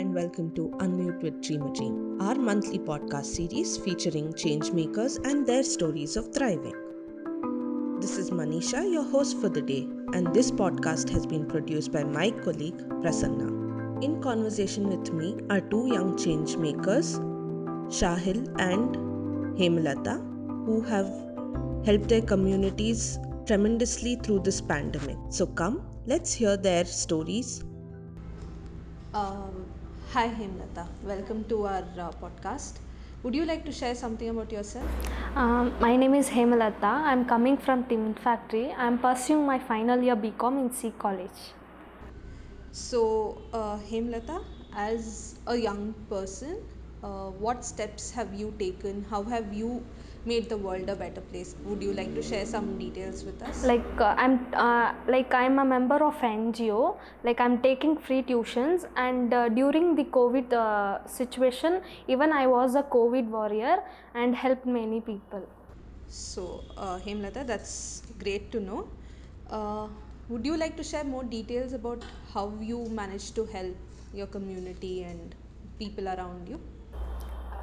and welcome to Unmute with Dream a Dream, our monthly podcast series featuring changemakers and their stories of thriving. This is Manisha, your host for the day, and this podcast has been produced by my colleague Prasanna. In conversation with me are two young changemakers, Shahil and Hemalata, who have helped their communities tremendously through this pandemic. So come, let's hear their stories um, hi Hemlata, welcome to our uh, podcast. Would you like to share something about yourself? Um, my name is Hemalata. I'm coming from Tin Factory. I'm pursuing my final year BCom in C College. So, uh, Hemlata, as a young person, uh, what steps have you taken? How have you made the world a better place? Would you like to share some details with us? Like uh, I'm uh, like I'm a member of NGO. Like I'm taking free tuitions, and uh, during the COVID uh, situation, even I was a COVID warrior and helped many people. So, uh, Hemlata, that's great to know. Uh, would you like to share more details about how you managed to help your community and people around you?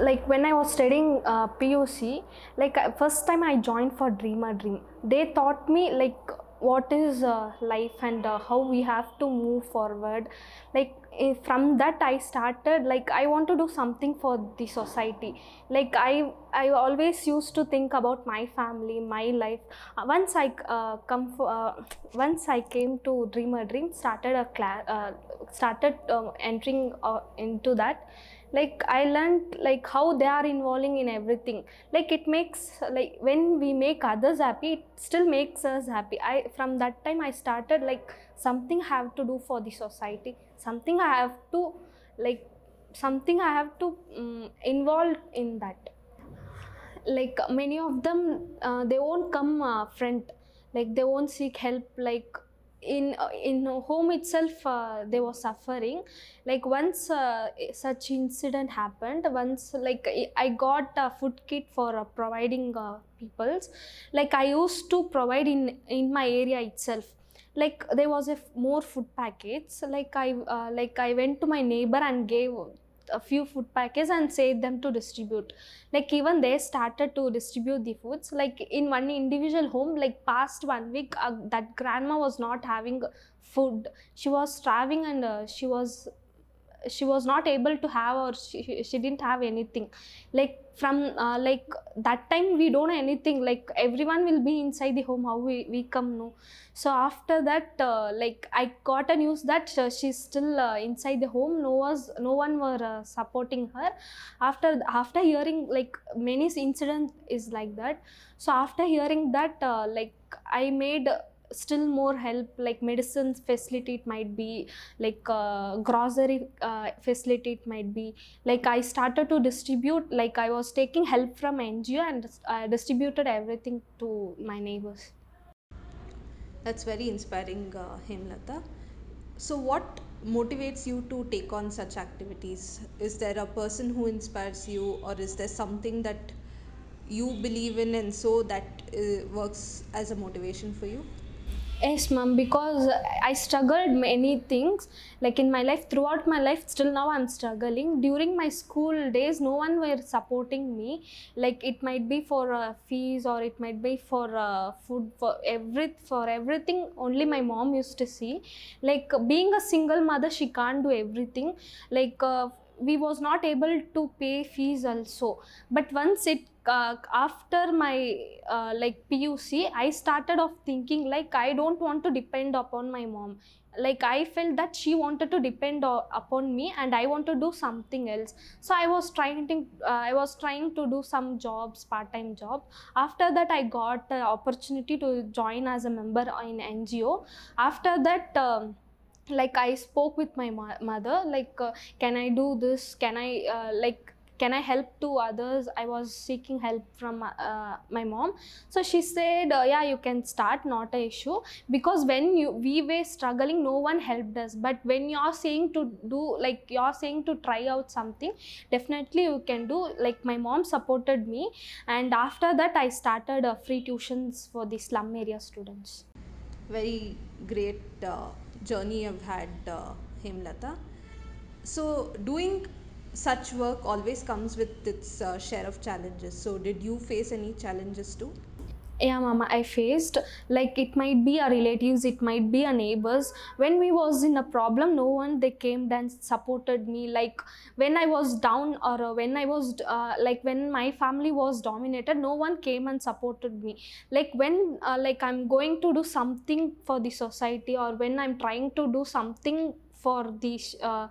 Like when I was studying uh, PUC, like first time I joined for Dream a Dream, they taught me like what is uh, life and uh, how we have to move forward. Like from that I started like I want to do something for the society. Like I I always used to think about my family, my life. Uh, once I uh, come for, uh, once I came to Dream a Dream, started a class, uh, started uh, entering into that like i learned like how they are involving in everything. Like it makes like when we make others happy it still makes us happy. I from that time i started like something i have to do for the society. Something i have to like something i have to um, involve in that. Like many of them uh, they won't come uh, front. Like they won't seek help like in uh, in home itself uh, they were suffering. Like once uh, such incident happened once like i got a food kit for uh, providing uh, people's. Like i used to provide in in my area itself. Like there was a more food packets. Like i like i went to my neighbor and gave a few food packets and said them to distribute. Like even they started to distribute the foods. Like in one individual home like past one week uh, that grandma was not having food. She was starving and uh, she was she was not able to have or she, she didn't have anything. Like from uh, like that time we don't know anything. Like everyone will be inside the home. How we, we come no? So after that uh, like i got a news that uh, she's still uh, inside the home. No was no one were uh, supporting her. After after hearing like many incident is like that. So after hearing that uh, like i made still more help like medicines facility it might be like uh, grocery uh, facility it might be like i started to distribute like i was taking help from ngo and uh, distributed everything to my neighbors That's very inspiring, uh, Hemlata. So, what motivates you to take on such activities? Is there a person who inspires you, or is there something that you believe in and so that uh, works as a motivation for you? Yes, ma'am, because I struggled many things like in my life throughout my life still now I'm struggling. During my school days no one were supporting me. Like it might be for uh, fees or it might be for uh, food for every for everything only my mom used to see. Like being a single mother she can't do everything. Like uh, we was not able to pay fees also. But once it uh, after my uh, like puc i started of thinking like i don't want to depend upon my mom. Like i felt that she wanted to depend o- upon me and i want to do something else. So i was trying to uh, i was trying to do some jobs part time job. After that i got the opportunity to join as a member in ngo after that um, like i spoke with my mo- mother like uh, can i do this? Can i uh, like can i help to others? I was seeking help from uh, my mom. So she said uh, yeah you can start not a issue. Because when you we were struggling no one helped us. But when you're saying to do like you're saying to try out something definitely you can do. Like my mom supported me. And after that i started uh, free tuitions for the slum area students. Very great uh, journey you've had, uh, Hemlata. So, doing such work always comes with its uh, share of challenges. So, did you face any challenges too? yeah mama i faced like it might be our relatives it might be our neighbors when we was in a problem no one they came and supported me like when i was down or uh, when i was uh, like when my family was dominated no one came and supported me like when uh, like i'm going to do something for the society or when i'm trying to do something for the uh,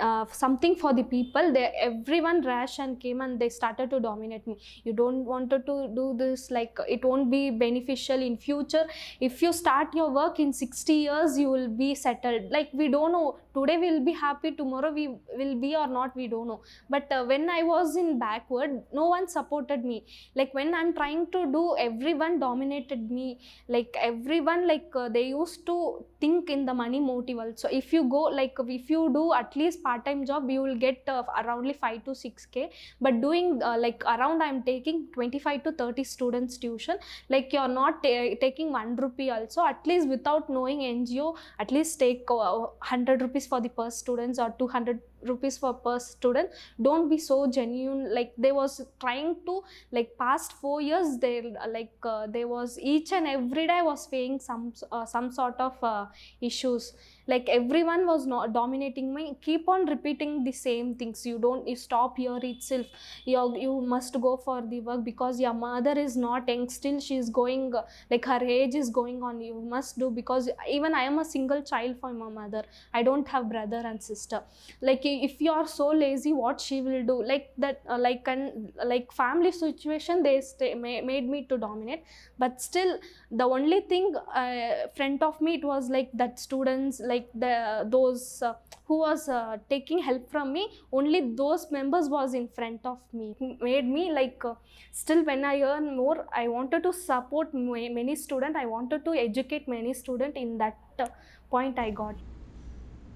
uh, something for the people they everyone rash and came and they started to dominate me. You don't wanted to do this like it won't be beneficial in future. If you start your work in 60 years you will be settled. Like we don't know today we'll be happy tomorrow we will be or not we don't know. But uh, when i was in backward no one supported me. Like when i'm trying to do everyone dominated me. Like everyone like uh, they used to think in the money motive also. If you go like if you do at least part-time job you will get uh, around 5 to 6k but doing uh, like around i'm taking 25 to 30 students tuition. Like you're not ta- taking 1 rupee also. At least without knowing ngo at least take uh, 100 rupees for the per students or 200 rupees for per student. Don't be so genuine. Like they was trying to like past four years they like uh, there was each and every day was facing some uh, some sort of uh, issues. Like everyone was not dominating me. Keep on repeating the same things. You don't you stop here itself. You you must go for the work because your mother is not young. Still she is going like her age is going on. You must do because even i am a single child for my mother. I don't have brother and sister. Like if you are so lazy what she will do? Like that uh, like an like family situation they stay, ma- made me to dominate. But still the only thing uh, front of me it was like that students like the those uh, who was uh, taking help from me only those members was in front of me. Made me like uh, still when i earn more i wanted to support ma- many student. I wanted to educate many student in that uh, point i got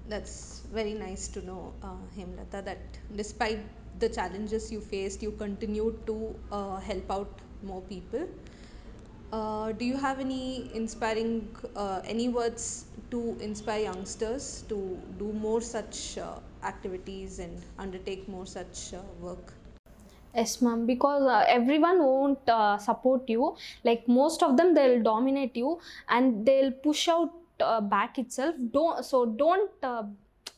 That's very nice to know, uh, Hemlata, that despite the challenges you faced, you continued to uh, help out more people. Uh, do you have any inspiring, uh, any words to inspire youngsters to do more such uh, activities and undertake more such uh, work? Yes, ma'am. Because uh, everyone won't uh, support you. Like most of them, they'll dominate you and they'll push out uh, back itself. Don't so don't uh,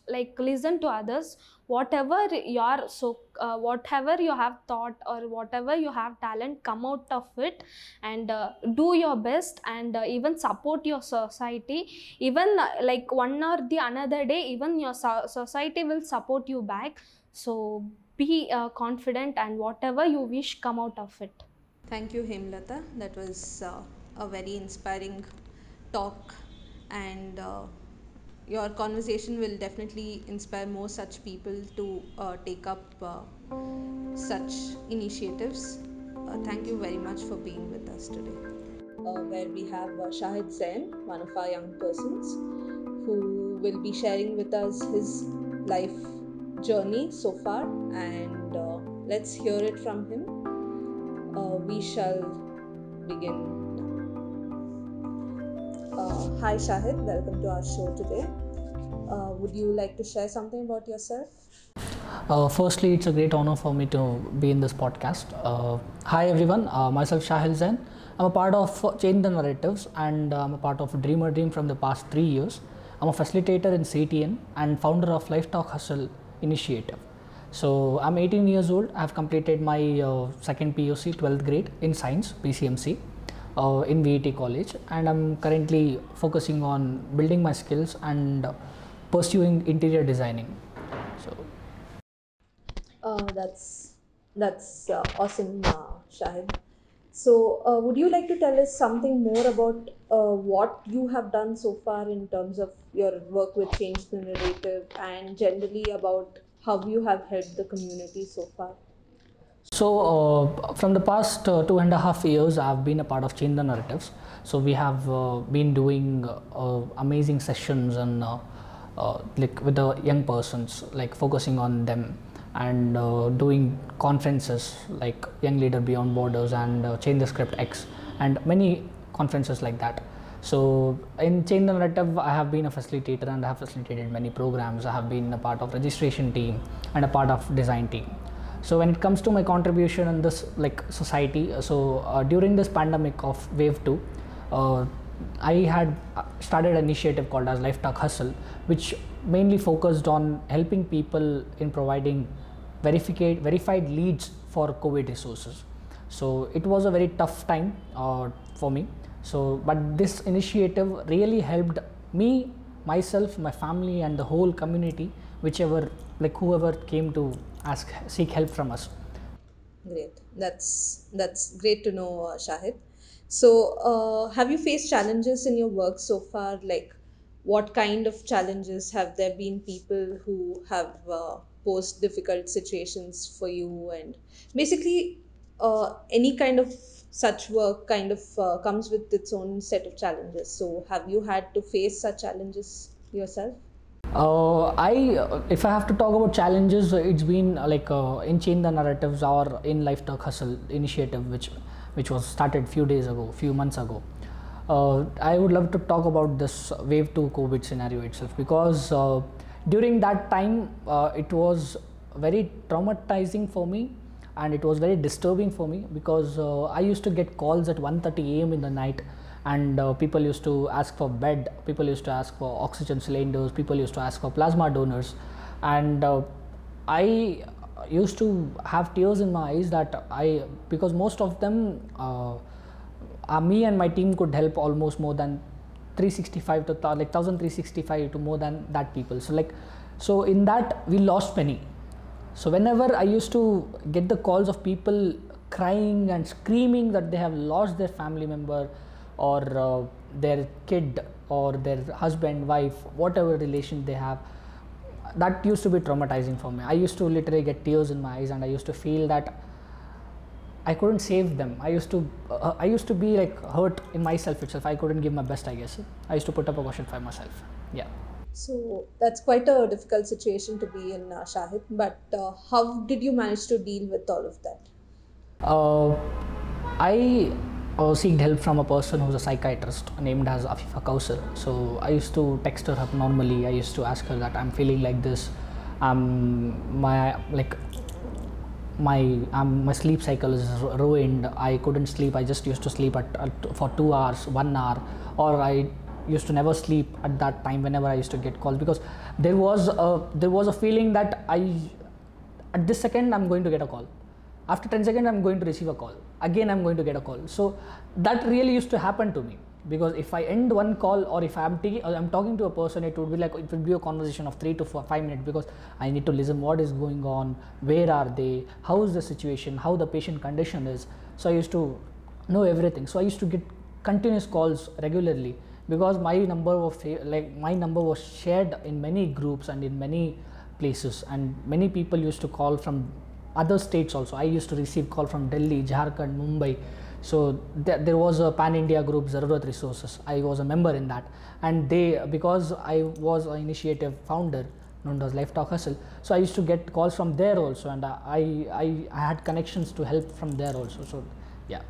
like listen to others. Whatever you are so uh, whatever you have thought or whatever you have talent, come out of it and uh, do your best and uh, even support your society. Even uh, like one or the another day, even your so- society will support you back. So be uh, confident and whatever you wish come out of it Thank you, Hemlata. That was uh, a very inspiring talk, and uh, your conversation will definitely inspire more such people to uh, take up uh, such initiatives. Thank you very much for being with us today. where we have Shahid Zain, one of our young persons, who will be sharing with us his life journey so far. And uh, let's hear it from him. Uh, we shall begin. Uh, hi, Shahid. Welcome to our show today. Uh, would you like to share something about yourself? Uh, firstly, it's a great honor for me to be in this podcast. Uh, hi everyone, uh, myself Shahil Zain. I'm a part of uh, Change the Narratives and I'm a part of Dream a Dream from the past three years. I'm a facilitator in CTN and founder of Life Talk Hustle Initiative. So I'm 18 years old. I've completed my uh, second PUC, 12th grade in science, PCMC, uh, in VET College, and I'm currently focusing on building my skills and pursuing interior designing. So Uh, that's that's uh, awesome, uh, Shahid. So, uh, would you like to tell us something more about uh, what you have done so far in terms of your work with Change the Narrative and generally about how you have helped the community so far? So, uh, from the past uh, two and a half years, I've been a part of Change the Narratives. So, we have uh, been doing uh, amazing sessions and uh, uh, like with the young persons, like focusing on them and doing conferences like Young Leader Beyond Borders and Change the Script X and many conferences like that. So in Change the Narrative, I have been a facilitator and I have facilitated many programs. I have been a part of registration team and a part of design team. So when it comes to my contribution in this like society, so uh, during this pandemic of wave two, uh, I had started an initiative called as Life Talk Hustle, which mainly focused on helping people in providing verified verified leads for COVID resources. So it was a very tough time uh, for me. So, but this initiative really helped me, myself, my family, and the whole community, whichever like whoever came to ask seek help from us. Great. That's that's great to know, uh, Shahid. So, uh, have you faced challenges in your work so far? Like, what kind of challenges have there been? People who have uh, posed difficult situations for you, and basically, uh, any kind of such work kind of uh, comes with its own set of challenges. So, have you had to face such challenges yourself? Uh, I, if I have to talk about challenges, it's been uh, like uh, in Change the Narratives or in Life Talk Hustle initiative, which which was started few days ago, few months ago. Uh, I would love to talk about this wave two COVID scenario itself because uh, during that time uh, it was very traumatizing for me and it was very disturbing for me because I used to get calls at 1:30 a.m. in the night and uh, people used to ask for bed people used to ask for oxygen cylinders people used to ask for plasma donors. And uh, i used to have tears in my eyes that i because most of them uh, uh, me and my team could help almost more than 365 to like 1365 to more than that people. So like so in that we lost many. So whenever i used to get the calls of people crying and screaming that they have lost their family member or uh, their kid or their husband wife whatever relation they have that used to be traumatizing for me. I used to literally get tears in my eyes and i used to feel that i couldn't save them. I used to uh, i used to be like hurt in myself itself. I couldn't give my best i guess. I used to put up a question for myself. Yeah. So that's quite a difficult situation to be in, uh, Shahid. But uh, how did you manage to deal with all of that? Uh, I uh, seeked help from a person who's a psychiatrist named as Afifa Kausar. So I used to text her up normally. I used to ask her that I'm feeling like this. Um, my like my um, my sleep cycle is ruined. I couldn't sleep. I just used to sleep at, at for two hours, one hour, or I used to never sleep at that time whenever I used to get calls because there was a there was a feeling that I at this second I'm going to get a call after 10 seconds i'm going to receive a call. Again i'm going to get a call. So that really used to happen to me. Because if i end one call or if i'm i'm talking to a person it would be like it would be a conversation of 3 to four, 5 minutes because i need to listen what is going on where are they how is the situation how the patient condition is. So i used to know everything. So i used to get continuous calls regularly because my number of like my number was shared in many groups and in many places. And many people used to call from other states also. I used to receive call from delhi jharkhand mumbai. So th- there was a pan india group zarurat resources. I was a member in that. And they because i was an initiative founder known as life talk hustle so i used to get calls from there also. And i i, I had connections to help from there also. So yeah.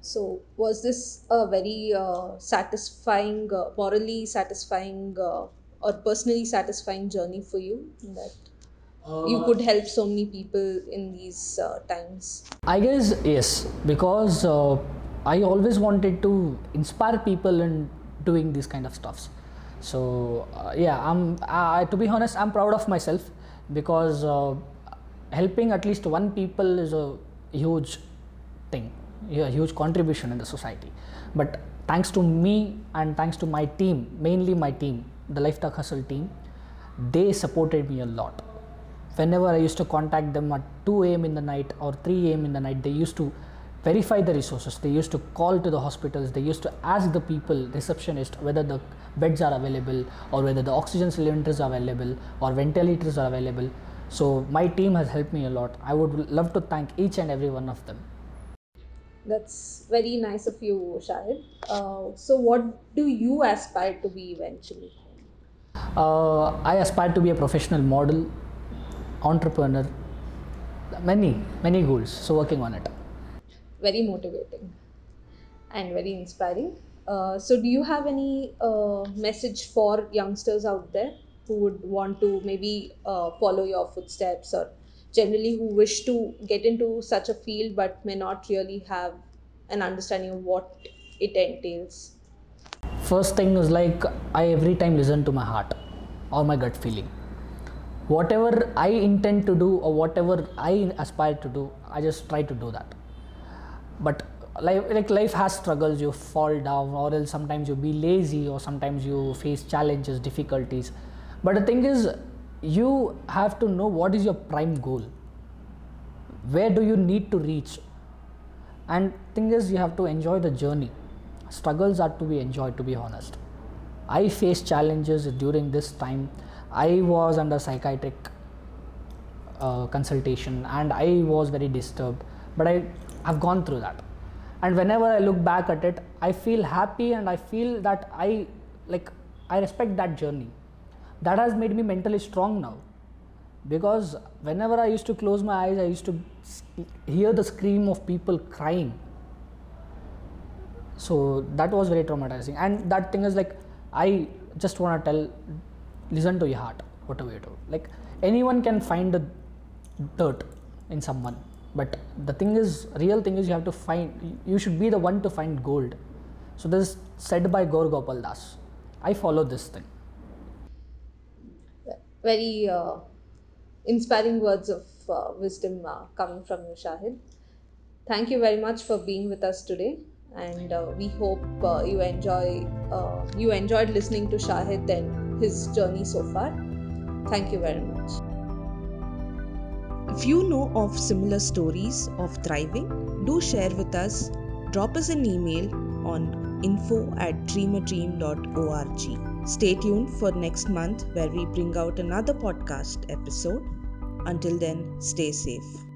So was this a very uh, satisfying, uh, morally satisfying, uh, or personally satisfying journey for you? That you could help so many people in these uh, times. I guess yes, because uh, I always wanted to inspire people in doing these kind of stuffs. So uh, yeah, I'm. I, to be honest, I'm proud of myself because helping at least one people is a huge thing, a huge contribution in the society. But thanks to me and thanks to my team, mainly my team, the Life Talk Hustle team, they supported me a lot whenever I used to contact them at 2 a.m. in the night or 3 a.m. in the night, they used to verify the resources. They used to call to the hospitals. They used to ask the people, receptionist, whether the beds are available or whether the oxygen cylinders are available or ventilators are available. So my team has helped me a lot. I would love to thank each and every one of them. That's very nice of you, Shahid. Uh, so, what do you aspire to be eventually? Uh, I aspire to be a professional model, entrepreneur, many, many goals. So working on it. Very motivating and very inspiring. Uh, so, do you have any uh, message for youngsters out there who would want to maybe uh, follow your footsteps or generally who wish to get into such a field but may not really have an understanding of what it entails? First thing is like I every time listen to my heart or my gut feeling. Whatever I intend to do or whatever I aspire to do, I just try to do that. But life, like life has struggles, you fall down, or else sometimes you be lazy, or sometimes you face challenges, difficulties. But the thing is, you have to know what is your prime goal. Where do you need to reach? And thing is, you have to enjoy the journey. Struggles are to be enjoyed, to be honest. I faced challenges during this time. I was under psychiatric uh, consultation and I was very disturbed, but I have gone through that. And whenever I look back at it, I feel happy and I feel that I like I respect that journey. That has made me mentally strong now. Because whenever I used to close my eyes, I used to hear the scream of people crying so that was very traumatizing and that thing is like i just want to tell listen to your heart whatever you do. Like anyone can find a dirt in someone but the thing is real thing is you have to find you should be the one to find gold. So this is said by gaur gopal das. I follow this thing. Very uh, inspiring words of uh, wisdom uh, coming from you, Shahid. Thank you very much for being with us today and uh, we hope uh, you enjoy uh, you enjoyed listening to Shahid and his journey so far. Thank you very much. If you know of similar stories of thriving, do share with us. Drop us an email on info at dreamadream.org. Stay tuned for next month where we bring out another podcast episode. Until then, stay safe.